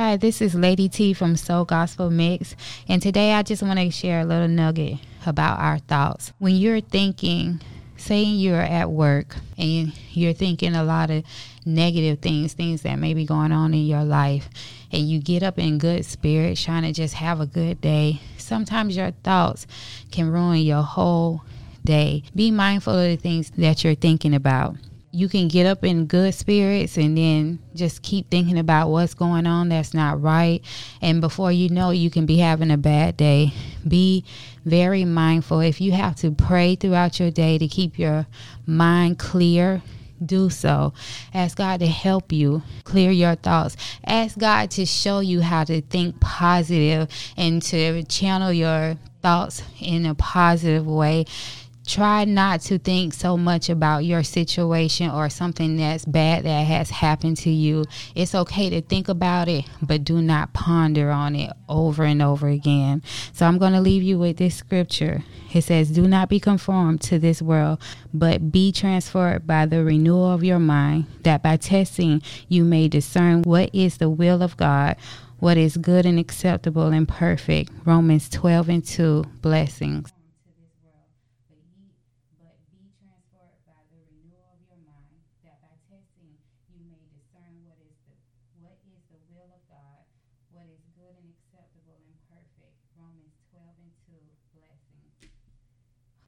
Hi, this is Lady T from Soul Gospel Mix, and today I just want to share a little nugget about our thoughts. When you're thinking, saying you're at work and you're thinking a lot of negative things, things that may be going on in your life, and you get up in good spirits, trying to just have a good day, sometimes your thoughts can ruin your whole day. Be mindful of the things that you're thinking about you can get up in good spirits and then just keep thinking about what's going on that's not right. And before you know, you can be having a bad day. Be very mindful. If you have to pray throughout your day to keep your mind clear, do so. Ask God to help you clear your thoughts. Ask God to show you how to think positive and to channel your thoughts in a positive way try not to think so much about your situation or something that's bad that has happened to you. It's okay to think about it, but do not ponder on it over and over again. So I'm going to leave you with this scripture. It says, Do not be conformed to this world, but be transformed by the renewal of your mind, that by testing you may discern what is the will of God what is good and acceptable and perfect. Romans 12 and 2. Blessings. You may discern what is the what is the will of God, what is good and acceptable and perfect. Romans 12 and 2 blessings.